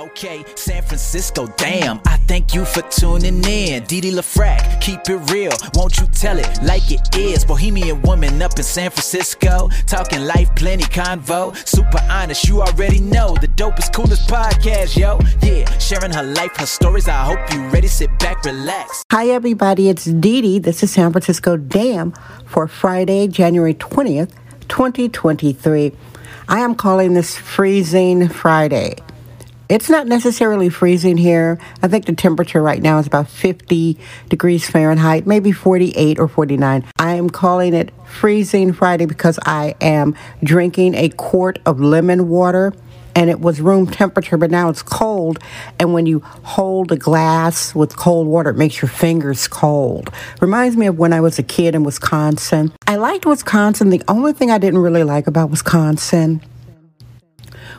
Okay, San Francisco, damn. I thank you for tuning in. Didi LaFrac, keep it real. Won't you tell it like it is? Bohemian woman up in San Francisco. Talking life, plenty convo. Super honest, you already know. The dopest, coolest podcast, yo. Yeah, sharing her life, her stories. I hope you ready. Sit back, relax. Hi, everybody. It's Didi. This is San Francisco Damn for Friday, January 20th, 2023. I am calling this Freezing Friday. It's not necessarily freezing here. I think the temperature right now is about 50 degrees Fahrenheit, maybe 48 or 49. I am calling it Freezing Friday because I am drinking a quart of lemon water and it was room temperature, but now it's cold. And when you hold a glass with cold water, it makes your fingers cold. Reminds me of when I was a kid in Wisconsin. I liked Wisconsin. The only thing I didn't really like about Wisconsin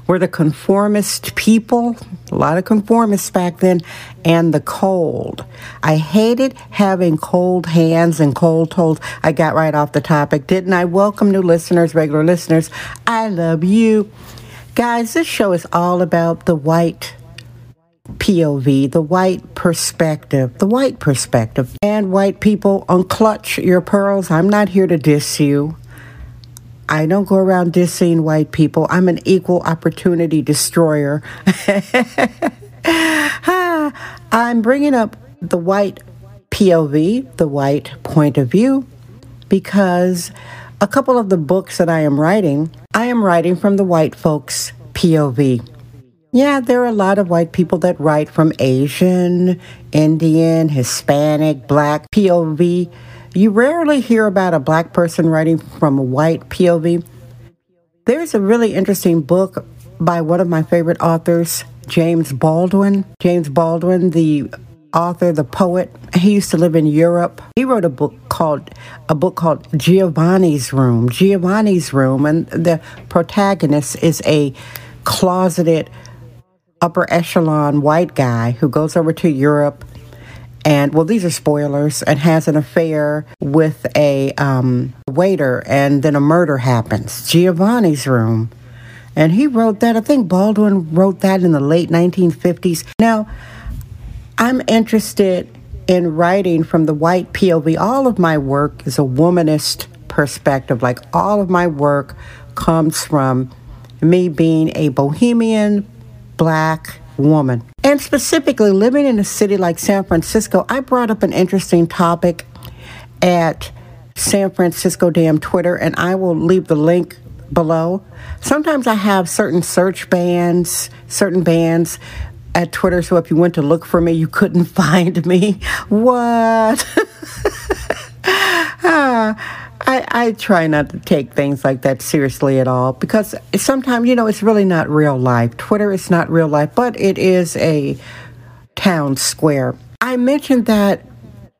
were the conformist people, a lot of conformists back then, and the cold. I hated having cold hands and cold toes. I got right off the topic, didn't I? Welcome new listeners, regular listeners. I love you. Guys, this show is all about the white POV, the white perspective, the white perspective. And white people, unclutch your pearls. I'm not here to diss you. I don't go around dissing white people. I'm an equal opportunity destroyer. I'm bringing up the white POV, the white point of view, because a couple of the books that I am writing, I am writing from the white folks' POV. Yeah, there are a lot of white people that write from Asian, Indian, Hispanic, Black POV you rarely hear about a black person writing from a white POV. There's a really interesting book by one of my favorite authors, James Baldwin. James Baldwin, the author, the poet, he used to live in Europe. He wrote a book called a book called Giovanni's Room. Giovanni's Room, and the protagonist is a closeted upper echelon white guy who goes over to Europe and well, these are spoilers, and has an affair with a um, waiter, and then a murder happens. Giovanni's room. And he wrote that, I think Baldwin wrote that in the late 1950s. Now, I'm interested in writing from the white POV. All of my work is a womanist perspective. Like all of my work comes from me being a bohemian black woman. And specifically, living in a city like San Francisco, I brought up an interesting topic at San Francisco Dam Twitter, and I will leave the link below. Sometimes I have certain search bands, certain bands at Twitter, so if you went to look for me, you couldn't find me. What? ah. I, I try not to take things like that seriously at all because sometimes, you know, it's really not real life. Twitter is not real life, but it is a town square. I mentioned that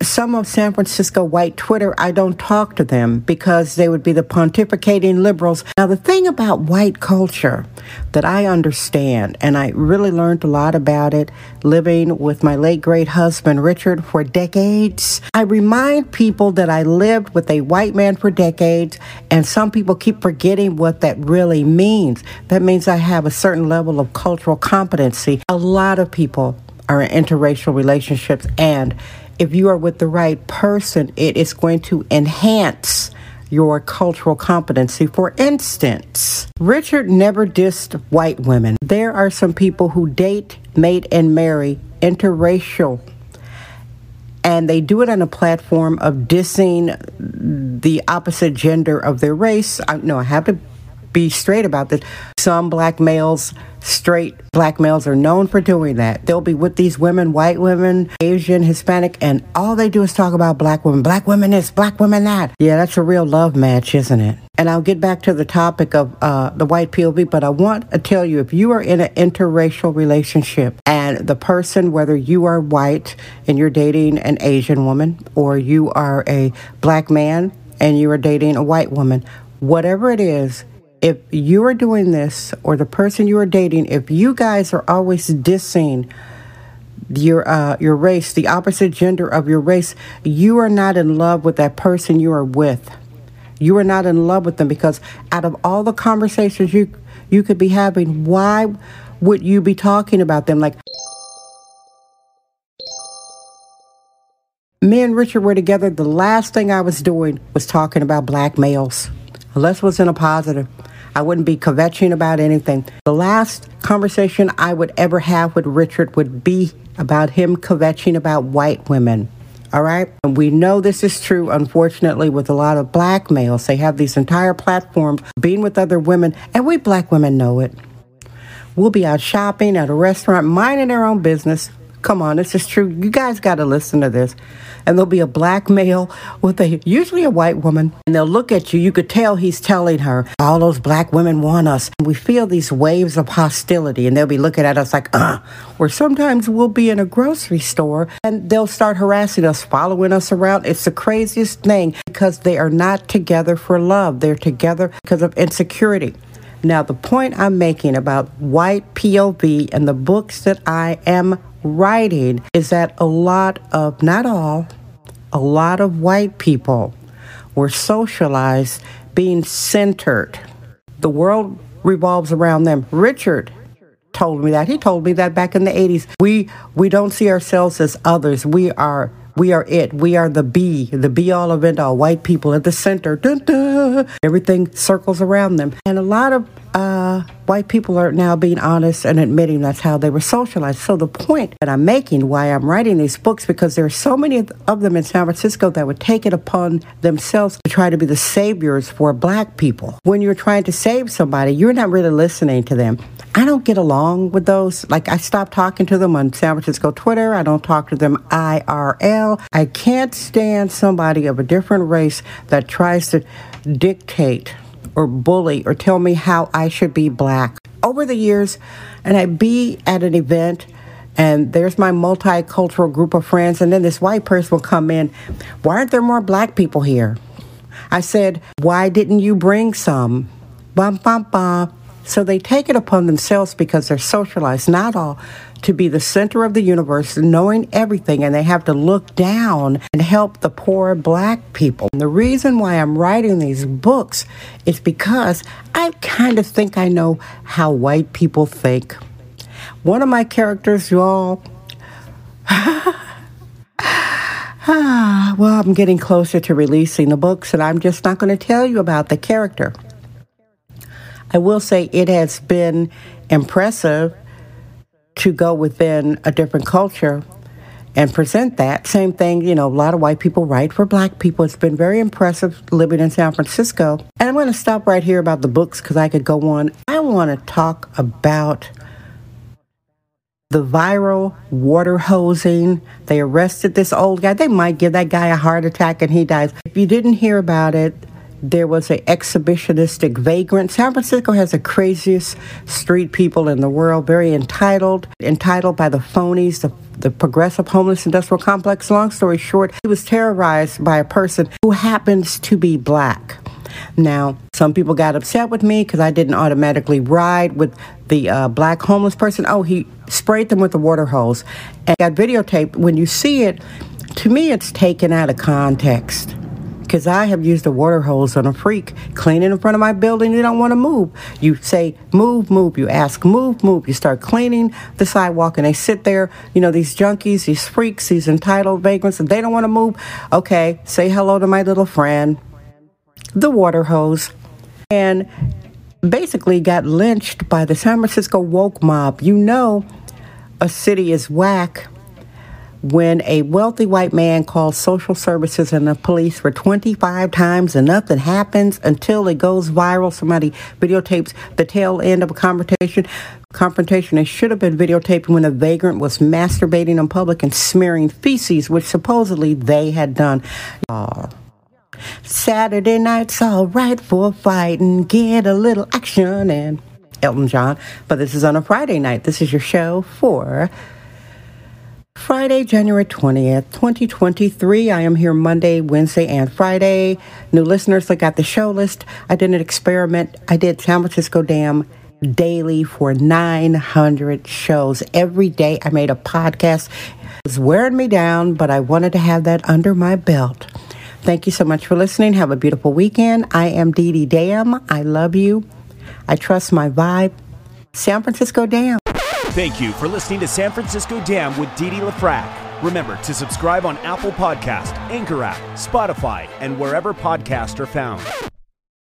some of San Francisco white Twitter, I don't talk to them because they would be the pontificating liberals. Now, the thing about white culture that I understand, and I really learned a lot about it living with my late great husband, Richard, for decades. I remind people that I lived with a white man for decades, and some people keep forgetting what that really means. That means I have a certain level of cultural competency. A lot of people are in interracial relationships and if you are with the right person, it is going to enhance your cultural competency. For instance, Richard never dissed white women. There are some people who date, mate, and marry interracial and they do it on a platform of dissing the opposite gender of their race. I, no, I have to be straight about this. Some black males straight black males are known for doing that. They'll be with these women, white women, Asian, Hispanic, and all they do is talk about black women. Black women this, black women that. Yeah, that's a real love match, isn't it? And I'll get back to the topic of uh, the white POV, but I want to tell you if you are in an interracial relationship and the person, whether you are white and you're dating an Asian woman or you are a black man and you are dating a white woman, whatever it is, if you are doing this or the person you are dating, if you guys are always dissing your uh, your race, the opposite gender of your race, you are not in love with that person you are with. You are not in love with them because out of all the conversations you you could be having, why would you be talking about them? Like, me and Richard were together. The last thing I was doing was talking about black males, unless was in a positive. I wouldn't be kvetching about anything. The last conversation I would ever have with Richard would be about him kvetching about white women. All right? And we know this is true, unfortunately, with a lot of black males. They have these entire platforms being with other women, and we black women know it. We'll be out shopping at a restaurant, minding our own business, Come on, this is true. You guys got to listen to this. And there'll be a black male with a usually a white woman, and they'll look at you. You could tell he's telling her, "All those black women want us." And we feel these waves of hostility, and they'll be looking at us like, "Uh." Or sometimes we'll be in a grocery store, and they'll start harassing us, following us around. It's the craziest thing because they are not together for love. They're together because of insecurity. Now, the point I'm making about white POV and the books that I am writing is that a lot of, not all, a lot of white people were socialized being centered. The world revolves around them. Richard told me that. He told me that back in the 80s. We we don't see ourselves as others. We are we are it. We are the be, the be all of it all. White people at the center. Dun, dun. Everything circles around them. And a lot of uh, white people are now being honest and admitting that's how they were socialized. So the point that I'm making, why I'm writing these books, because there are so many of them in San Francisco that would take it upon themselves to try to be the saviors for black people. When you're trying to save somebody, you're not really listening to them. I don't get along with those. Like, I stopped talking to them on San Francisco Twitter. I don't talk to them IRL. I can't stand somebody of a different race that tries to dictate or bully or tell me how I should be black. Over the years, and I'd be at an event and there's my multicultural group of friends, and then this white person will come in. Why aren't there more black people here? I said, Why didn't you bring some? Bum, bum, bum. So they take it upon themselves because they're socialized, not all, to be the center of the universe, knowing everything, and they have to look down and help the poor black people. And the reason why I'm writing these books is because I kind of think I know how white people think. One of my characters, y'all, well, I'm getting closer to releasing the books, and I'm just not going to tell you about the character. I will say it has been impressive to go within a different culture and present that. Same thing, you know, a lot of white people write for black people. It's been very impressive living in San Francisco. And I'm going to stop right here about the books because I could go on. I want to talk about the viral water hosing. They arrested this old guy. They might give that guy a heart attack and he dies. If you didn't hear about it, there was an exhibitionistic vagrant. San Francisco has the craziest street people in the world, very entitled, entitled by the phonies, the, the progressive homeless industrial complex. Long story short, he was terrorized by a person who happens to be black. Now, some people got upset with me because I didn't automatically ride with the uh, black homeless person. Oh, he sprayed them with the water hose and got videotaped. When you see it, to me, it's taken out of context because I have used a water hose on a freak cleaning in front of my building. You don't want to move. You say, move, move. You ask, move, move. You start cleaning the sidewalk and they sit there, you know, these junkies, these freaks, these entitled vagrants, and they don't want to move. Okay, say hello to my little friend, the water hose. And basically got lynched by the San Francisco woke mob. You know, a city is whack when a wealthy white man calls social services and the police for 25 times and nothing happens until it goes viral. Somebody videotapes the tail end of a confrontation. Confrontation. It should have been videotaped when a vagrant was masturbating in public and smearing feces, which supposedly they had done. Saturday night's all right for fighting. Get a little action and Elton John. But this is on a Friday night. This is your show for Friday, January 20th, 2023. I am here Monday, Wednesday, and Friday. New listeners, look at the show list. I did an experiment. I did San Francisco Dam daily for 900 shows. Every day I made a podcast. It was wearing me down, but I wanted to have that under my belt. Thank you so much for listening. Have a beautiful weekend. I am Dee Dee Dam. I love you. I trust my vibe. San Francisco Dam. Thank you for listening to San Francisco Dam with Didi LaFrac. Remember to subscribe on Apple Podcast, Anchor app, Spotify, and wherever podcasts are found.